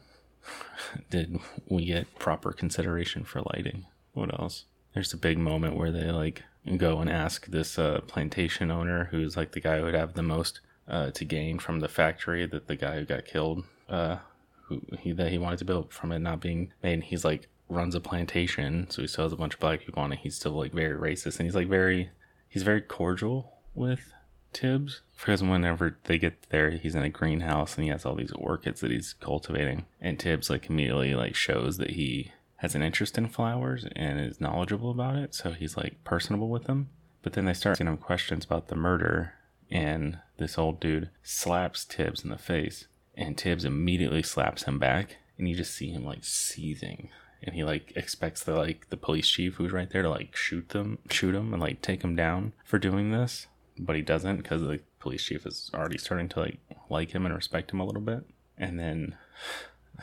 Speaker 1: did we get proper consideration for lighting. What else? There's a big moment where they like go and ask this uh, plantation owner, who's like the guy who would have the most uh, to gain from the factory that the guy who got killed, uh, who he that he wanted to build from it not being made. And he's like runs a plantation, so he still has a bunch of black people on it. He's still like very racist, and he's like very he's very cordial with Tibbs because whenever they get there, he's in a greenhouse and he has all these orchids that he's cultivating, and Tibbs like immediately like shows that he has an interest in flowers and is knowledgeable about it, so he's like personable with them. But then they start asking him questions about the murder, and this old dude slaps Tibbs in the face, and Tibbs immediately slaps him back, and you just see him like seething. And he like expects the like the police chief who's right there to like shoot them, shoot him, and like take him down for doing this, but he doesn't because the police chief is already starting to like like him and respect him a little bit. And then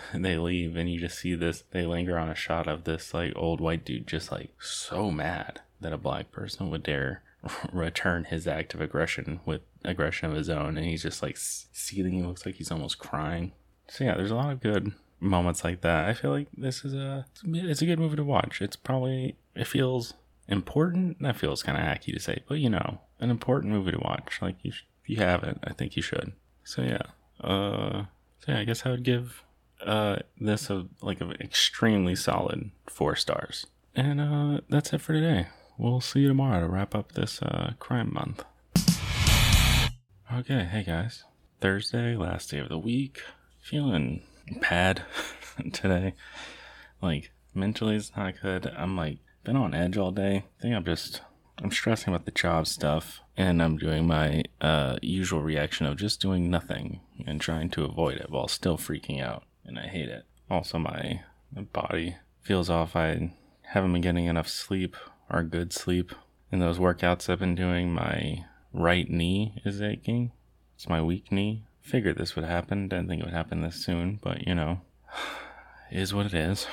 Speaker 1: they leave and you just see this they linger on a shot of this like old white dude just like so mad that a black person would dare return his act of aggression with aggression of his own and he's just like seething. He looks like he's almost crying. So yeah there's a lot of good moments like that. I feel like this is a it's a good movie to watch. It's probably it feels important. That feels kind of hacky to say but you know an important movie to watch. Like you sh- if you haven't i think you should. So yeah uh so yeah i guess i would give uh, this a like an extremely solid four stars. And uh, that's it for today. We'll see you tomorrow to wrap up this uh, crime month. Okay, hey guys. Thursday, last day of the week. Feeling bad today. Like, mentally it's not good. I'm like, been on edge all day. I think I'm just, I'm stressing about the job stuff. And I'm doing my uh, usual reaction of just doing nothing and trying to avoid it while still freaking out and I hate it. Also, my, body feels off. I haven't been getting enough sleep or good sleep. In those workouts I've been doing, my right knee is aching. It's my weak knee. Figured this would happen. Didn't think it would happen this soon, but you know, is what it is.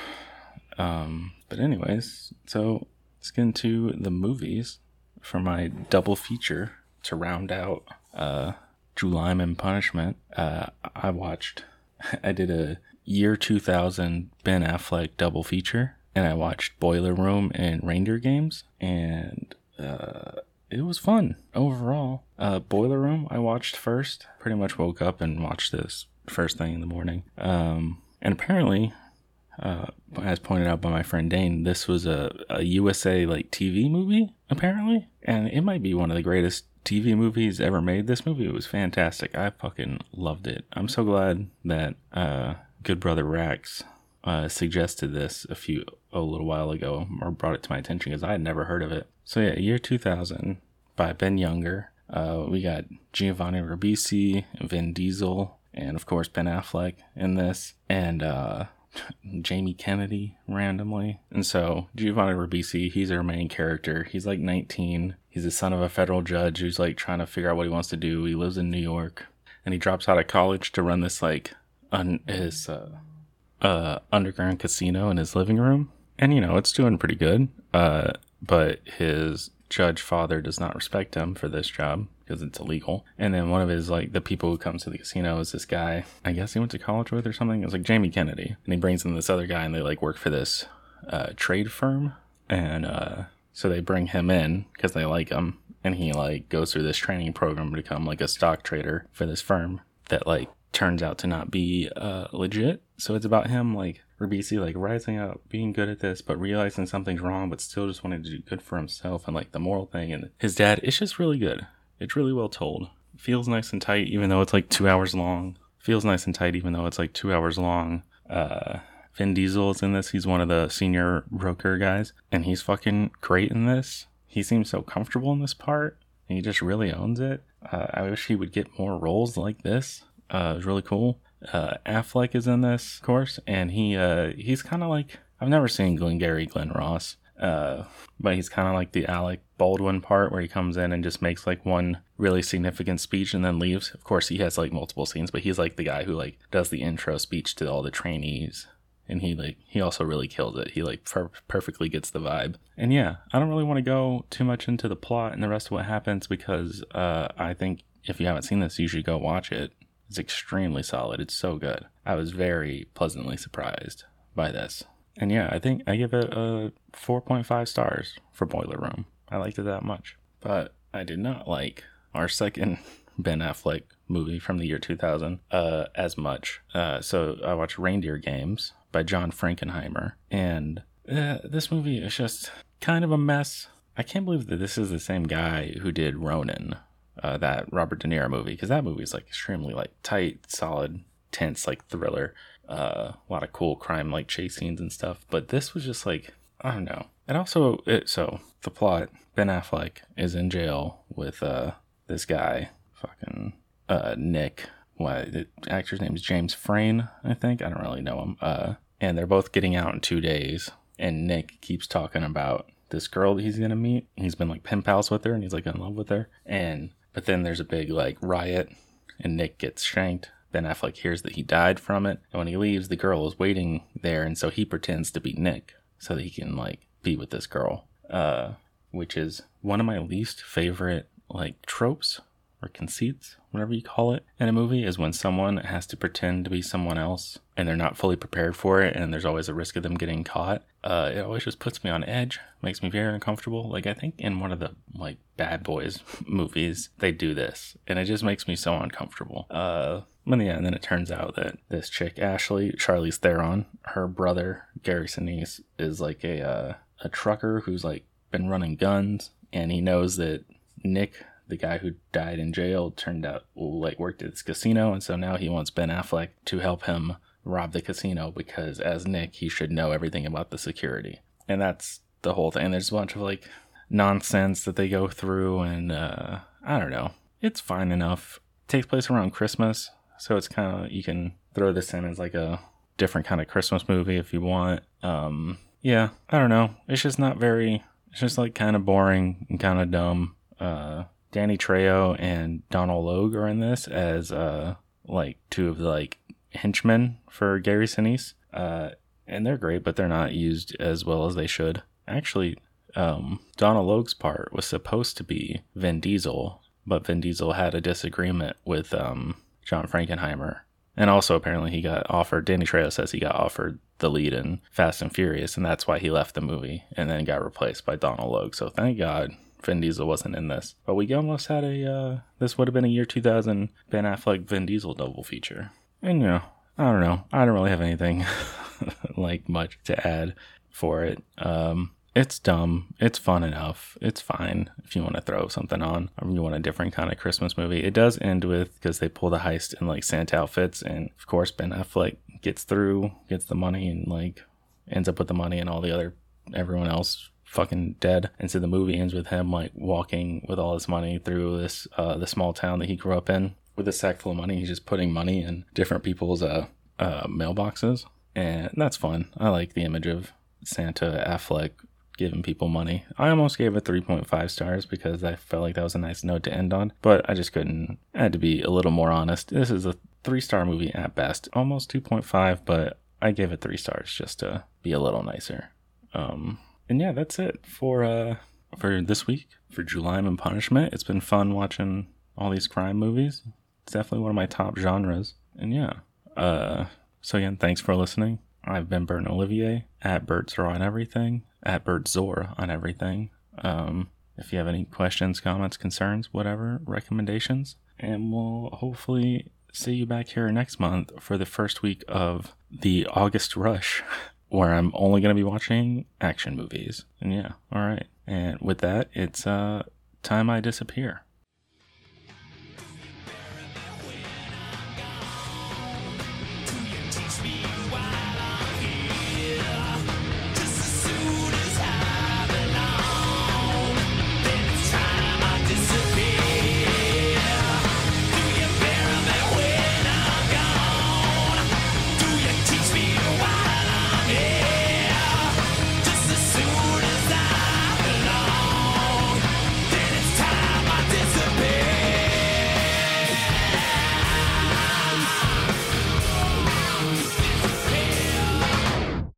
Speaker 1: Um, but anyways, so let's get into the movies for my double feature to round out uh, July Punishment. Uh, I watched I did a year 2000 Ben Affleck double feature, and I watched Boiler Room and Reindeer Games, and uh, it was fun overall. Uh, Boiler Room, I watched first. Pretty much woke up and watched this first thing in the morning. Um, and apparently, uh, as pointed out by my friend Dane, this was a, a USA like TV movie, apparently. And it might be one of the greatest TV movies ever made. This movie it was fantastic. I fucking loved it. I'm so glad that uh, Good Brother Rax uh, suggested this a few a little while ago or brought it to my attention because I had never heard of it. So yeah, year 2000 by Ben Younger. Uh, we got Giovanni Ribisi, Vin Diesel, and of course Ben Affleck in this, and uh, Jamie Kennedy randomly. And so Giovanni Ribisi, he's our main character. He's like 19. He's the son of a federal judge who's like trying to figure out what he wants to do. He lives in New York, and he drops out of college to run this like un- his uh, uh, underground casino in his living room. And, you know, it's doing pretty good. Uh, but his judge father does not respect him for this job because it's illegal. And then one of his, like, the people who comes to the casino is this guy, I guess he went to college with or something. It was like Jamie Kennedy. And he brings in this other guy and they, like, work for this uh, trade firm. And uh, so they bring him in because they like him. And he, like, goes through this training program to become, like, a stock trader for this firm that, like, turns out to not be uh, legit. So it's about him like Ribisi like rising up, being good at this, but realizing something's wrong, but still just wanting to do good for himself and like the moral thing. And his dad, it's just really good. It's really well told. Feels nice and tight, even though it's like two hours long. Feels nice and tight, even though it's like two hours long. Uh, Vin Diesel is in this. He's one of the senior broker guys, and he's fucking great in this. He seems so comfortable in this part, and he just really owns it. Uh, I wish he would get more roles like this uh, is really cool. Uh, Affleck is in this, of course, and he uh, he's kind of like I've never seen Glengarry Glen Ross, uh, but he's kind of like the Alec Baldwin part where he comes in and just makes like one really significant speech and then leaves. Of course, he has like multiple scenes, but he's like the guy who like does the intro speech to all the trainees, and he like he also really kills it. He like per- perfectly gets the vibe. And yeah, I don't really want to go too much into the plot and the rest of what happens because uh, I think if you haven't seen this, you should go watch it it's extremely solid. It's so good. I was very pleasantly surprised by this. And yeah, I think I give it a 4.5 stars for Boiler Room. I liked it that much. But I did not like our second Ben Affleck movie from the year 2000 uh, as much. Uh, so I watched Reindeer Games by John Frankenheimer. And uh, this movie is just kind of a mess. I can't believe that this is the same guy who did Ronin, uh, that Robert De Niro movie because that movie is like extremely like tight, solid, tense, like thriller. Uh, a lot of cool crime like chase scenes and stuff. But this was just like I don't know. And also, it, so the plot: Ben Affleck is in jail with uh this guy, fucking uh Nick. What the actor's name is James Frain, I think. I don't really know him. Uh, and they're both getting out in two days. And Nick keeps talking about this girl that he's gonna meet. He's been like pen pals with her, and he's like in love with her. And but then there's a big like riot and Nick gets shanked. Ben Affleck hears that he died from it. And when he leaves, the girl is waiting there. And so he pretends to be Nick so that he can like be with this girl. Uh, which is one of my least favorite like tropes or conceits, whatever you call it, in a movie is when someone has to pretend to be someone else and they're not fully prepared for it and there's always a risk of them getting caught. Uh, it always just puts me on edge, makes me very uncomfortable. Like I think in one of the like bad boys movies, they do this and it just makes me so uncomfortable. Uh, yeah, and then it turns out that this chick, Ashley, Charlize Theron, her brother, Gary Sinise, is like a, uh, a trucker who's like been running guns and he knows that Nick the guy who died in jail turned out like worked at this casino and so now he wants Ben Affleck to help him rob the casino because as Nick he should know everything about the security. And that's the whole thing. There's a bunch of like nonsense that they go through and uh I don't know. It's fine enough. It takes place around Christmas, so it's kind of you can throw this in as like a different kind of Christmas movie if you want. Um yeah, I don't know. It's just not very it's just like kind of boring and kind of dumb. Uh Danny Trejo and Donal Logue are in this as uh like two of the like henchmen for Gary Sinise. Uh, and they're great, but they're not used as well as they should. Actually, um, Donal Logue's part was supposed to be Vin Diesel, but Vin Diesel had a disagreement with um, John Frankenheimer. And also, apparently, he got offered, Danny Trejo says he got offered the lead in Fast and Furious, and that's why he left the movie and then got replaced by Donal Logue. So thank God Vin Diesel wasn't in this. But we almost had a, uh, this would have been a year 2000 Ben Affleck Vin Diesel double feature. And, you know, I don't know. I don't really have anything like much to add for it. Um, it's dumb. It's fun enough. It's fine if you want to throw something on or you want a different kind of Christmas movie. It does end with because they pull the heist in like Santa outfits, and of course Ben Affleck gets through, gets the money, and like ends up with the money, and all the other everyone else fucking dead. And so the movie ends with him like walking with all his money through this uh, the small town that he grew up in with a sack full of money. He's just putting money in different people's uh, uh, mailboxes, and that's fun. I like the image of Santa Affleck giving people money. I almost gave it 3.5 stars because I felt like that was a nice note to end on, but I just couldn't. I had to be a little more honest. This is a three star movie at best, almost 2.5, but I gave it three stars just to be a little nicer. Um, and yeah, that's it for uh for this week for July and Punishment. It's been fun watching all these crime movies. It's definitely one of my top genres. And yeah, uh, so again, thanks for listening. I've been Burton Olivier at Birds Raw and everything, at Birdzor on everything. Um, if you have any questions, comments, concerns, whatever, recommendations, and we'll hopefully see you back here next month for the first week of the August rush, where I'm only going to be watching action movies. And yeah, all right. And with that, it's uh, time I disappear.